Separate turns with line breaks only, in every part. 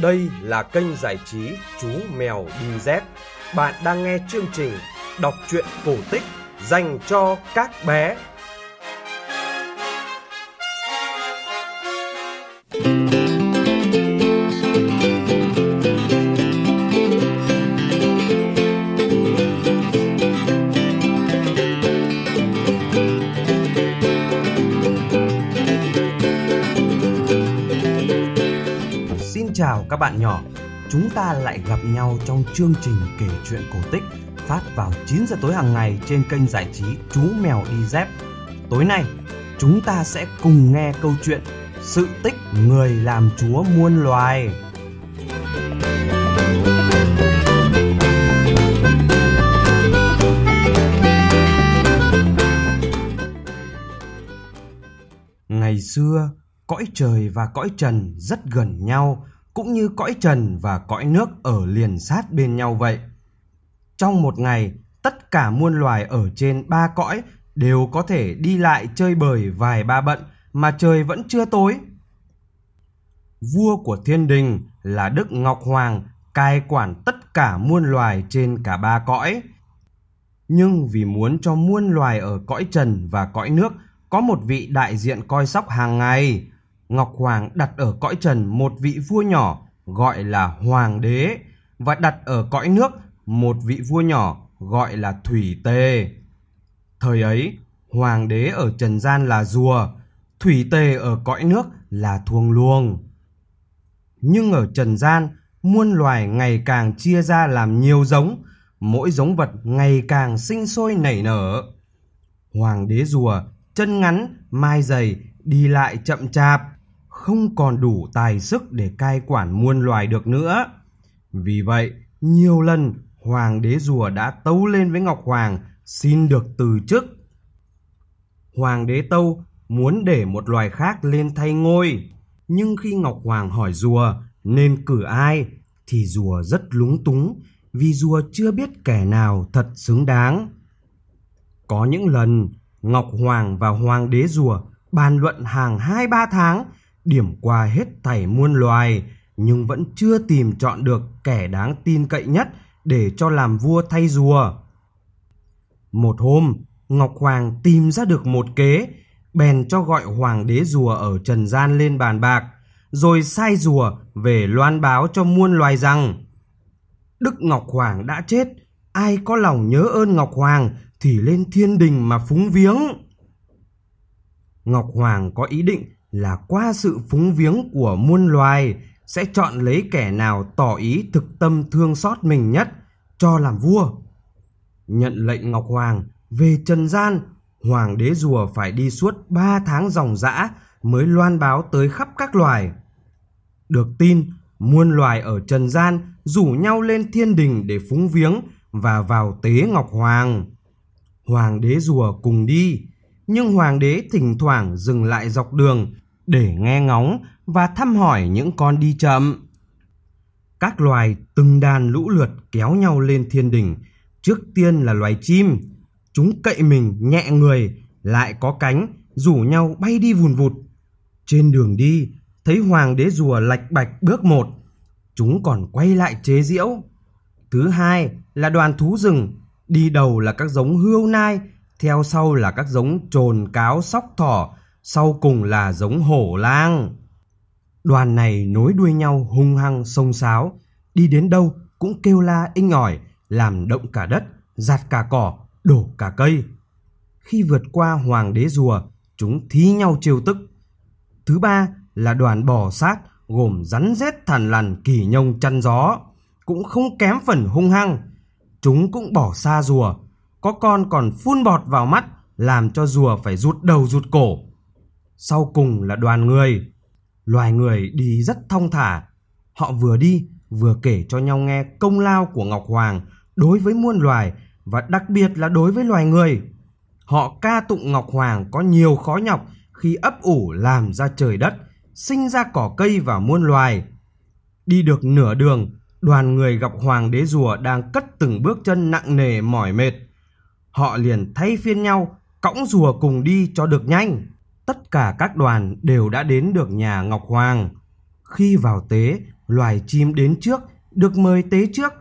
Đây là kênh giải trí Chú Mèo Đi Dép. Bạn đang nghe chương trình đọc truyện cổ tích dành cho các bé.
Xin chào các bạn nhỏ, chúng ta lại gặp nhau trong chương trình kể chuyện cổ tích phát vào 9 giờ tối hàng ngày trên kênh giải trí Chú Mèo Đi Dép. Tối nay, chúng ta sẽ cùng nghe câu chuyện Sự tích người làm chúa muôn loài. Ngày xưa, cõi trời và cõi trần rất gần nhau, cũng như cõi trần và cõi nước ở liền sát bên nhau vậy. Trong một ngày, tất cả muôn loài ở trên ba cõi đều có thể đi lại chơi bời vài ba bận mà trời vẫn chưa tối. Vua của thiên đình là Đức Ngọc Hoàng cai quản tất cả muôn loài trên cả ba cõi. Nhưng vì muốn cho muôn loài ở cõi trần và cõi nước có một vị đại diện coi sóc hàng ngày, Ngọc Hoàng đặt ở cõi trần một vị vua nhỏ gọi là Hoàng đế và đặt ở cõi nước một vị vua nhỏ gọi là Thủy Tề. Thời ấy, Hoàng đế ở trần gian là rùa, Thủy Tề ở cõi nước là thuông luông. Nhưng ở trần gian, muôn loài ngày càng chia ra làm nhiều giống, mỗi giống vật ngày càng sinh sôi nảy nở. Hoàng đế rùa chân ngắn, mai dày, đi lại chậm chạp, không còn đủ tài sức để cai quản muôn loài được nữa. Vì vậy, nhiều lần Hoàng đế rùa đã tấu lên với Ngọc Hoàng xin được từ chức. Hoàng đế Tâu muốn để một loài khác lên thay ngôi, nhưng khi Ngọc Hoàng hỏi rùa nên cử ai thì rùa rất lúng túng vì rùa chưa biết kẻ nào thật xứng đáng. Có những lần Ngọc Hoàng và Hoàng đế rùa bàn luận hàng hai ba tháng, điểm qua hết thảy muôn loài, nhưng vẫn chưa tìm chọn được kẻ đáng tin cậy nhất để cho làm vua thay rùa. Một hôm, Ngọc Hoàng tìm ra được một kế, bèn cho gọi Hoàng đế rùa ở trần gian lên bàn bạc, rồi sai rùa về loan báo cho muôn loài rằng Đức Ngọc Hoàng đã chết, ai có lòng nhớ ơn Ngọc Hoàng thì lên thiên đình mà phúng viếng. Ngọc Hoàng có ý định là qua sự phúng viếng của muôn loài sẽ chọn lấy kẻ nào tỏ ý thực tâm thương xót mình nhất cho làm vua. Nhận lệnh Ngọc Hoàng về trần gian, Hoàng đế rùa phải đi suốt ba tháng dòng dã mới loan báo tới khắp các loài. Được tin, muôn loài ở trần gian rủ nhau lên thiên đình để phúng viếng và vào tế Ngọc Hoàng. Hoàng đế rùa cùng đi, nhưng hoàng đế thỉnh thoảng dừng lại dọc đường để nghe ngóng và thăm hỏi những con đi chậm. Các loài từng đàn lũ lượt kéo nhau lên thiên đình, trước tiên là loài chim, chúng cậy mình nhẹ người, lại có cánh, rủ nhau bay đi vùn vụt. Trên đường đi, thấy hoàng đế rùa lạch bạch bước một, chúng còn quay lại chế giễu. Thứ hai là đoàn thú rừng, đi đầu là các giống hươu nai, theo sau là các giống trồn cáo sóc thỏ, sau cùng là giống hổ lang. Đoàn này nối đuôi nhau hung hăng sông sáo, đi đến đâu cũng kêu la inh ỏi, làm động cả đất, giạt cả cỏ, đổ cả cây. Khi vượt qua hoàng đế rùa, chúng thí nhau trêu tức. Thứ ba là đoàn bò sát gồm rắn rết thằn lằn kỳ nhông chăn gió, cũng không kém phần hung hăng. Chúng cũng bỏ xa rùa, có con còn phun bọt vào mắt, làm cho rùa phải rụt đầu rụt cổ. Sau cùng là đoàn người. Loài người đi rất thong thả. Họ vừa đi vừa kể cho nhau nghe công lao của Ngọc Hoàng đối với muôn loài và đặc biệt là đối với loài người. Họ ca tụng Ngọc Hoàng có nhiều khó nhọc khi ấp ủ làm ra trời đất, sinh ra cỏ cây và muôn loài. Đi được nửa đường, đoàn người gặp Hoàng đế rùa đang cất từng bước chân nặng nề mỏi mệt. Họ liền thay phiên nhau, cõng rùa cùng đi cho được nhanh. Tất cả các đoàn đều đã đến được nhà Ngọc Hoàng. Khi vào tế, loài chim đến trước, được mời tế trước.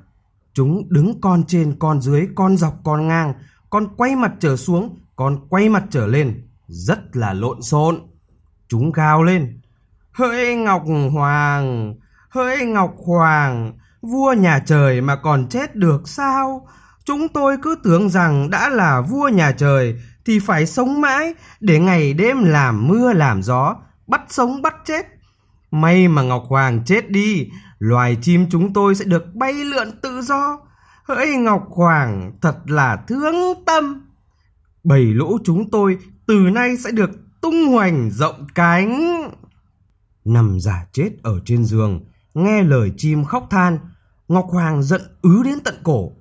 Chúng đứng con trên con dưới, con dọc con ngang, con quay mặt trở xuống, con quay mặt trở lên, rất là lộn xộn. Chúng gào lên, hỡi Ngọc Hoàng, hỡi Ngọc Hoàng, vua nhà trời mà còn chết được sao? Chúng tôi cứ tưởng rằng đã là vua nhà trời thì phải sống mãi để ngày đêm làm mưa làm gió, bắt sống bắt chết. May mà Ngọc Hoàng chết đi, loài chim chúng tôi sẽ được bay lượn tự do. Hỡi Ngọc Hoàng thật là thương tâm. Bầy lũ chúng tôi từ nay sẽ được tung hoành rộng cánh. Nằm giả chết ở trên giường, nghe lời chim khóc than, Ngọc Hoàng giận ứ đến tận cổ.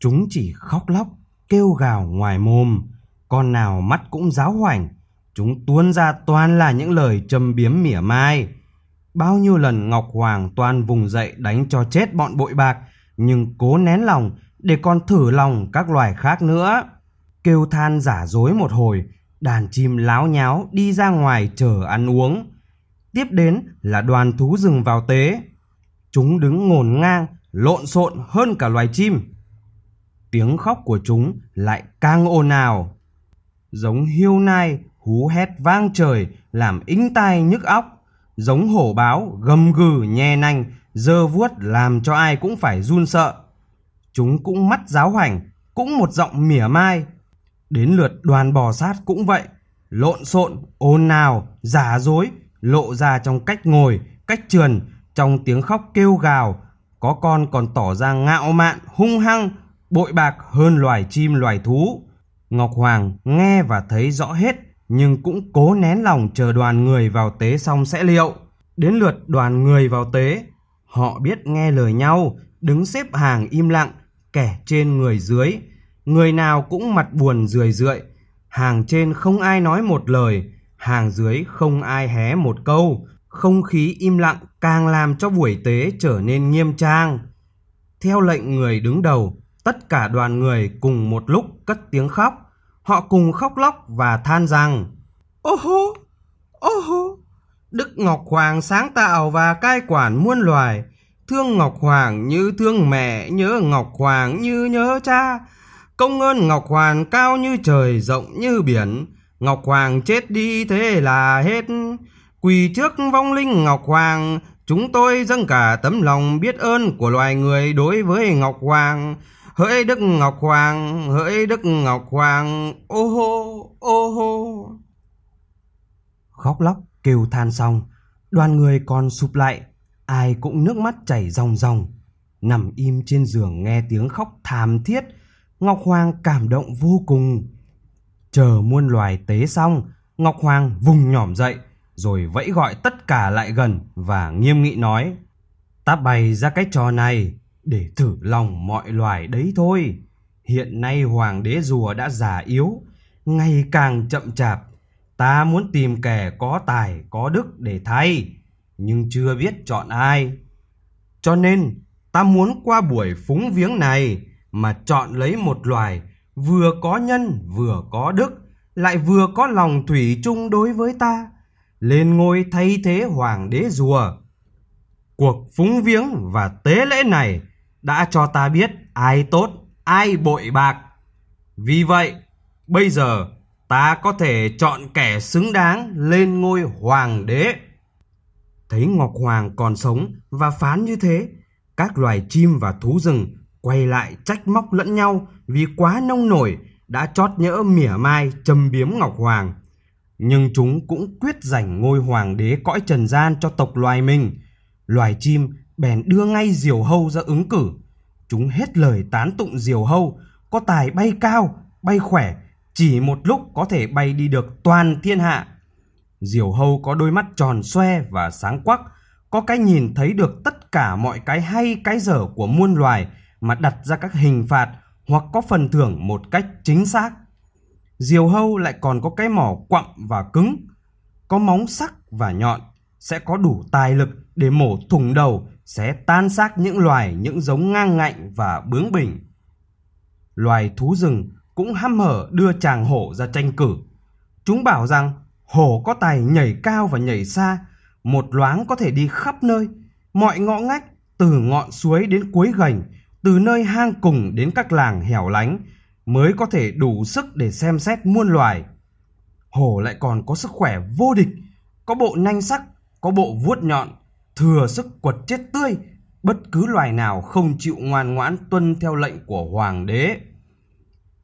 Chúng chỉ khóc lóc, kêu gào ngoài mồm, con nào mắt cũng giáo hoành. Chúng tuôn ra toàn là những lời châm biếm mỉa mai. Bao nhiêu lần Ngọc Hoàng toàn vùng dậy đánh cho chết bọn bội bạc, nhưng cố nén lòng để còn thử lòng các loài khác nữa. Kêu than giả dối một hồi, đàn chim láo nháo đi ra ngoài chờ ăn uống. Tiếp đến là đoàn thú rừng vào tế. Chúng đứng ngổn ngang, lộn xộn hơn cả loài chim. Tiếng khóc của chúng lại càng ồn ào. Giống hiêu nai hú hét vang trời làm ính tai nhức óc. Giống hổ báo gầm gừ nhe nanh, dơ vuốt làm cho ai cũng phải run sợ. Chúng cũng mắt giáo hoành, cũng một giọng mỉa mai. Đến lượt đoàn bò sát cũng vậy, lộn xộn, ồn ào, giả dối, lộ ra trong cách ngồi, cách trườn, trong tiếng khóc kêu gào. Có con còn tỏ ra ngạo mạn, hung hăng, bội bạc hơn loài chim loài thú. Ngọc Hoàng nghe và thấy rõ hết, nhưng cũng cố nén lòng chờ đoàn người vào tế xong sẽ liệu. Đến lượt đoàn người vào tế, họ biết nghe lời nhau, đứng xếp hàng im lặng, kẻ trên người dưới. Người nào cũng mặt buồn rười rượi, hàng trên không ai nói một lời, hàng dưới không ai hé một câu, không khí im lặng càng làm cho buổi tế trở nên nghiêm trang. Theo lệnh người đứng đầu, tất cả đoàn người cùng một lúc cất tiếng khóc. Họ cùng khóc lóc và than rằng Ô hô, ô hô, Đức Ngọc Hoàng sáng tạo và cai quản muôn loài. Thương Ngọc Hoàng như thương mẹ, nhớ Ngọc Hoàng như nhớ cha. Công ơn Ngọc Hoàng cao như trời, rộng như biển. Ngọc Hoàng chết đi thế là hết. Quỳ trước vong linh Ngọc Hoàng, chúng tôi dâng cả tấm lòng biết ơn của loài người đối với Ngọc Hoàng. Hỡi Đức Ngọc Hoàng, hỡi Đức Ngọc Hoàng, ô hô, ô hô. Khóc lóc, kêu than xong, đoàn người còn sụp lại, ai cũng nước mắt chảy ròng ròng. Nằm im trên giường nghe tiếng khóc thảm thiết, Ngọc Hoàng cảm động vô cùng. Chờ muôn loài tế xong, Ngọc Hoàng vùng nhỏm dậy, rồi vẫy gọi tất cả lại gần và nghiêm nghị nói Ta bày ra cái trò này để thử lòng mọi loài đấy thôi. Hiện nay hoàng đế rùa đã già yếu, ngày càng chậm chạp. Ta muốn tìm kẻ có tài, có đức để thay, nhưng chưa biết chọn ai. Cho nên, ta muốn qua buổi phúng viếng này mà chọn lấy một loài vừa có nhân vừa có đức, lại vừa có lòng thủy chung đối với ta, lên ngôi thay thế hoàng đế rùa. Cuộc phúng viếng và tế lễ này đã cho ta biết ai tốt, ai bội bạc. Vì vậy, bây giờ ta có thể chọn kẻ xứng đáng lên ngôi hoàng đế. Thấy Ngọc Hoàng còn sống và phán như thế, các loài chim và thú rừng quay lại trách móc lẫn nhau vì quá nông nổi đã chót nhỡ mỉa mai châm biếm Ngọc Hoàng. Nhưng chúng cũng quyết giành ngôi hoàng đế cõi trần gian cho tộc loài mình. Loài chim bèn đưa ngay diều hâu ra ứng cử. Chúng hết lời tán tụng diều hâu, có tài bay cao, bay khỏe, chỉ một lúc có thể bay đi được toàn thiên hạ. Diều hâu có đôi mắt tròn xoe và sáng quắc, có cái nhìn thấy được tất cả mọi cái hay cái dở của muôn loài mà đặt ra các hình phạt hoặc có phần thưởng một cách chính xác. Diều hâu lại còn có cái mỏ quặm và cứng, có móng sắc và nhọn, sẽ có đủ tài lực để mổ thủng đầu, sẽ tan xác những loài những giống ngang ngạnh và bướng bỉnh. Loài thú rừng cũng hăm hở đưa chàng hổ ra tranh cử. Chúng bảo rằng hổ có tài nhảy cao và nhảy xa, một loáng có thể đi khắp nơi, mọi ngõ ngách, từ ngọn suối đến cuối gành, từ nơi hang cùng đến các làng hẻo lánh, mới có thể đủ sức để xem xét muôn loài. Hổ lại còn có sức khỏe vô địch, có bộ nanh sắc, có bộ vuốt nhọn, thừa sức quật chết tươi, bất cứ loài nào không chịu ngoan ngoãn tuân theo lệnh của hoàng đế.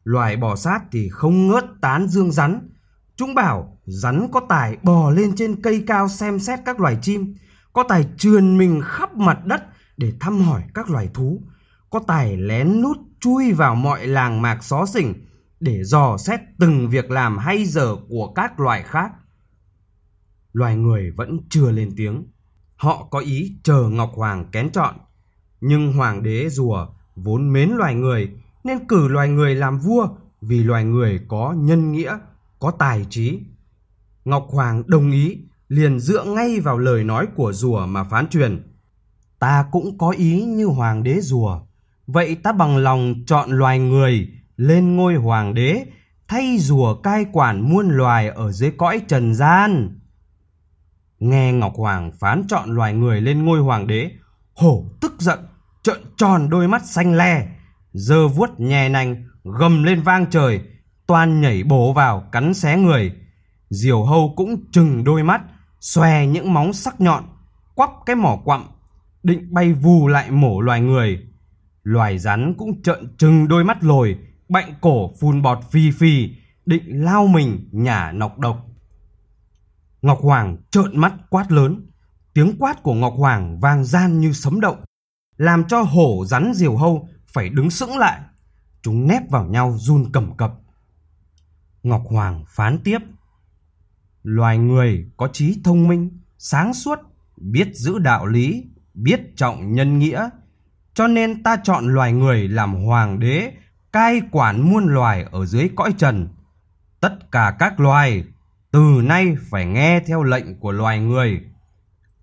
Loài bò sát thì không ngớt tán dương rắn. Chúng bảo rắn có tài bò lên trên cây cao xem xét các loài chim, có tài trườn mình khắp mặt đất để thăm hỏi các loài thú, có tài lén nút chui vào mọi làng mạc xó xỉnh để dò xét từng việc làm hay giờ của các loài khác. Loài người vẫn chưa lên tiếng. Họ có ý chờ Ngọc Hoàng kén chọn. Nhưng Hoàng đế rùa vốn mến loài người nên cử loài người làm vua vì loài người có nhân nghĩa, có tài trí. Ngọc Hoàng đồng ý, liền dựa ngay vào lời nói của rùa mà phán truyền. Ta cũng có ý như hoàng đế rùa, vậy ta bằng lòng chọn loài người lên ngôi hoàng đế, thay rùa cai quản muôn loài ở dưới cõi trần gian. Nghe Ngọc Hoàng phán chọn loài người lên ngôi hoàng đế, hổ tức giận, trợn tròn đôi mắt xanh le, giơ vuốt nhè nành, gầm lên vang trời, toan nhảy bổ vào cắn xé người. Diều hâu cũng trừng đôi mắt, xòe những móng sắc nhọn, quắp cái mỏ quặm, định bay vù lại mổ loài người. Loài rắn cũng trợn trừng đôi mắt lồi, bạnh cổ phun bọt phi phi, định lao mình nhả nọc độc. Ngọc Hoàng trợn mắt quát lớn, tiếng quát của Ngọc Hoàng vang gian như sấm động, làm cho hổ rắn diều hâu phải đứng sững lại. Chúng nép vào nhau run cầm cập. Ngọc Hoàng phán tiếp. Loài người có trí thông minh, sáng suốt, biết giữ đạo lý, biết trọng nhân nghĩa. Cho nên ta chọn loài người làm hoàng đế, cai quản muôn loài ở dưới cõi trần. Tất cả các loài từ nay phải nghe theo lệnh của loài người.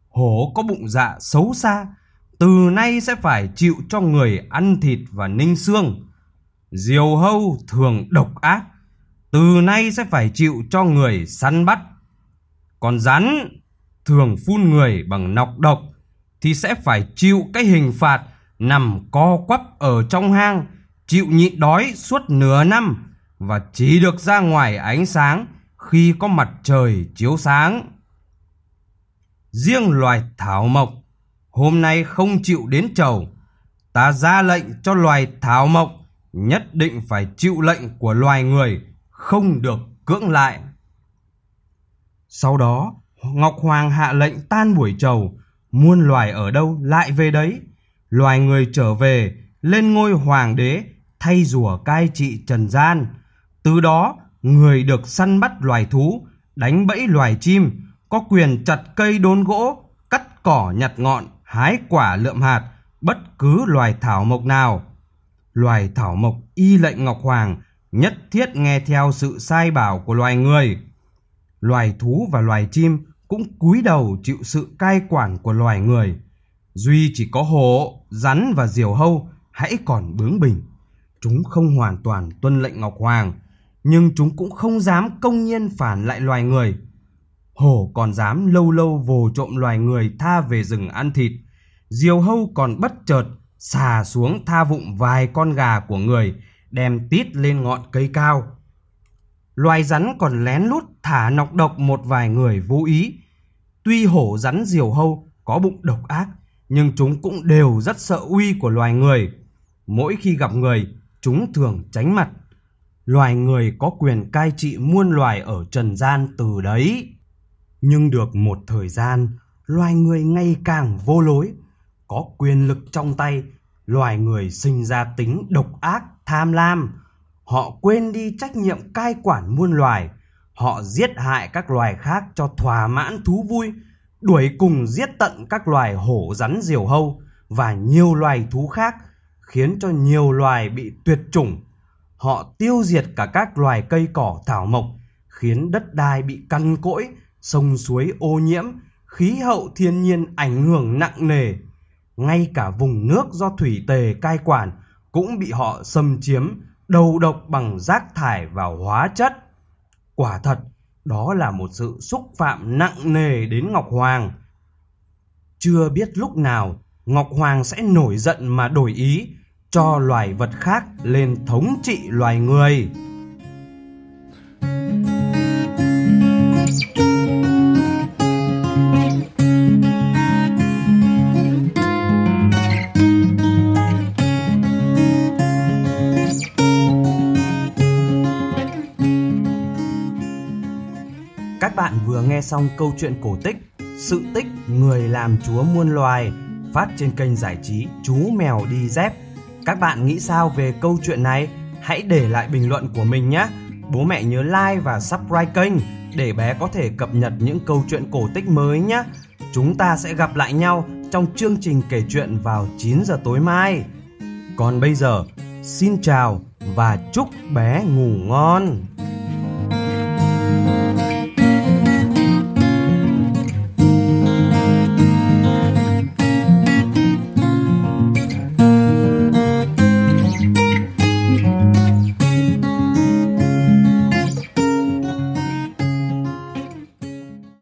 Hổ có bụng dạ xấu xa, từ nay sẽ phải chịu cho người ăn thịt và ninh xương. Diều hâu thường độc ác, từ nay sẽ phải chịu cho người săn bắt. Còn rắn thường phun người bằng nọc độc thì sẽ phải chịu cái hình phạt nằm co quắp ở trong hang, chịu nhịn đói suốt nửa năm và chỉ được ra ngoài ánh sáng khi có mặt trời chiếu sáng. Riêng loài thảo mộc hôm nay không chịu đến chầu, ta ra lệnh cho loài thảo mộc nhất định phải chịu lệnh của loài người, không được cưỡng lại. Sau đó, Ngọc Hoàng hạ lệnh tan buổi chầu, muôn loài ở đâu lại về đấy. Loài người trở về, lên ngôi hoàng đế, thay rùa cai trị trần gian. Từ đó, người được săn bắt loài thú, đánh bẫy loài chim, có quyền chặt cây đốn gỗ, cắt cỏ nhặt ngọn, hái quả lượm hạt, bất cứ loài thảo mộc nào. Loài thảo mộc y lệnh Ngọc Hoàng nhất thiết nghe theo sự sai bảo của loài người. Loài thú và loài chim cũng cúi đầu chịu sự cai quản của loài người. Duy chỉ có hổ, rắn và diều hâu hãy còn bướng bỉnh. Chúng không hoàn toàn tuân lệnh Ngọc Hoàng, nhưng chúng cũng không dám công nhiên phản lại loài người. Hổ còn dám lâu lâu vồ trộm loài người tha về rừng ăn thịt. Diều hâu còn bất chợt xà xuống tha vụng vài con gà của người, đem tít lên ngọn cây cao. Loài rắn còn lén lút thả nọc độc một vài người vô ý. Tuy hổ rắn diều hâu có bụng độc ác, nhưng chúng cũng đều rất sợ uy của loài người. Mỗi khi gặp người, chúng thường tránh mặt. Loài người có quyền cai trị muôn loài ở trần gian từ đấy. Nhưng được một thời gian, loài người ngày càng vô lối, có quyền lực trong tay, loài người sinh ra tính độc ác, tham lam. Họ quên đi trách nhiệm cai quản muôn loài. Họ giết hại các loài khác cho thỏa mãn thú vui, đuổi cùng giết tận các loài hổ rắn diều hâu và nhiều loài thú khác, khiến cho nhiều loài bị tuyệt chủng. Họ tiêu diệt cả các loài cây cỏ thảo mộc, khiến đất đai bị cằn cỗi, sông suối ô nhiễm, khí hậu thiên nhiên ảnh hưởng nặng nề. Ngay cả vùng nước do thủy tề cai quản cũng bị họ xâm chiếm, đầu độc bằng rác thải và hóa chất. Quả thật, đó là một sự xúc phạm nặng nề đến Ngọc Hoàng, chưa biết lúc nào Ngọc Hoàng sẽ nổi giận mà đổi ý, cho loài vật khác lên thống trị loài người. Các bạn vừa nghe xong câu chuyện cổ tích Sự tích người làm chúa muôn loài phát trên kênh giải trí Chú Mèo Đi Dép. Các bạn nghĩ sao về câu chuyện này? Hãy để lại bình luận của mình nhé. Bố mẹ nhớ like và subscribe kênh để bé có thể cập nhật những câu chuyện cổ tích mới nhé. Chúng ta sẽ gặp lại nhau trong chương trình kể chuyện vào 9 giờ tối mai. Còn bây giờ, xin chào và chúc bé ngủ ngon.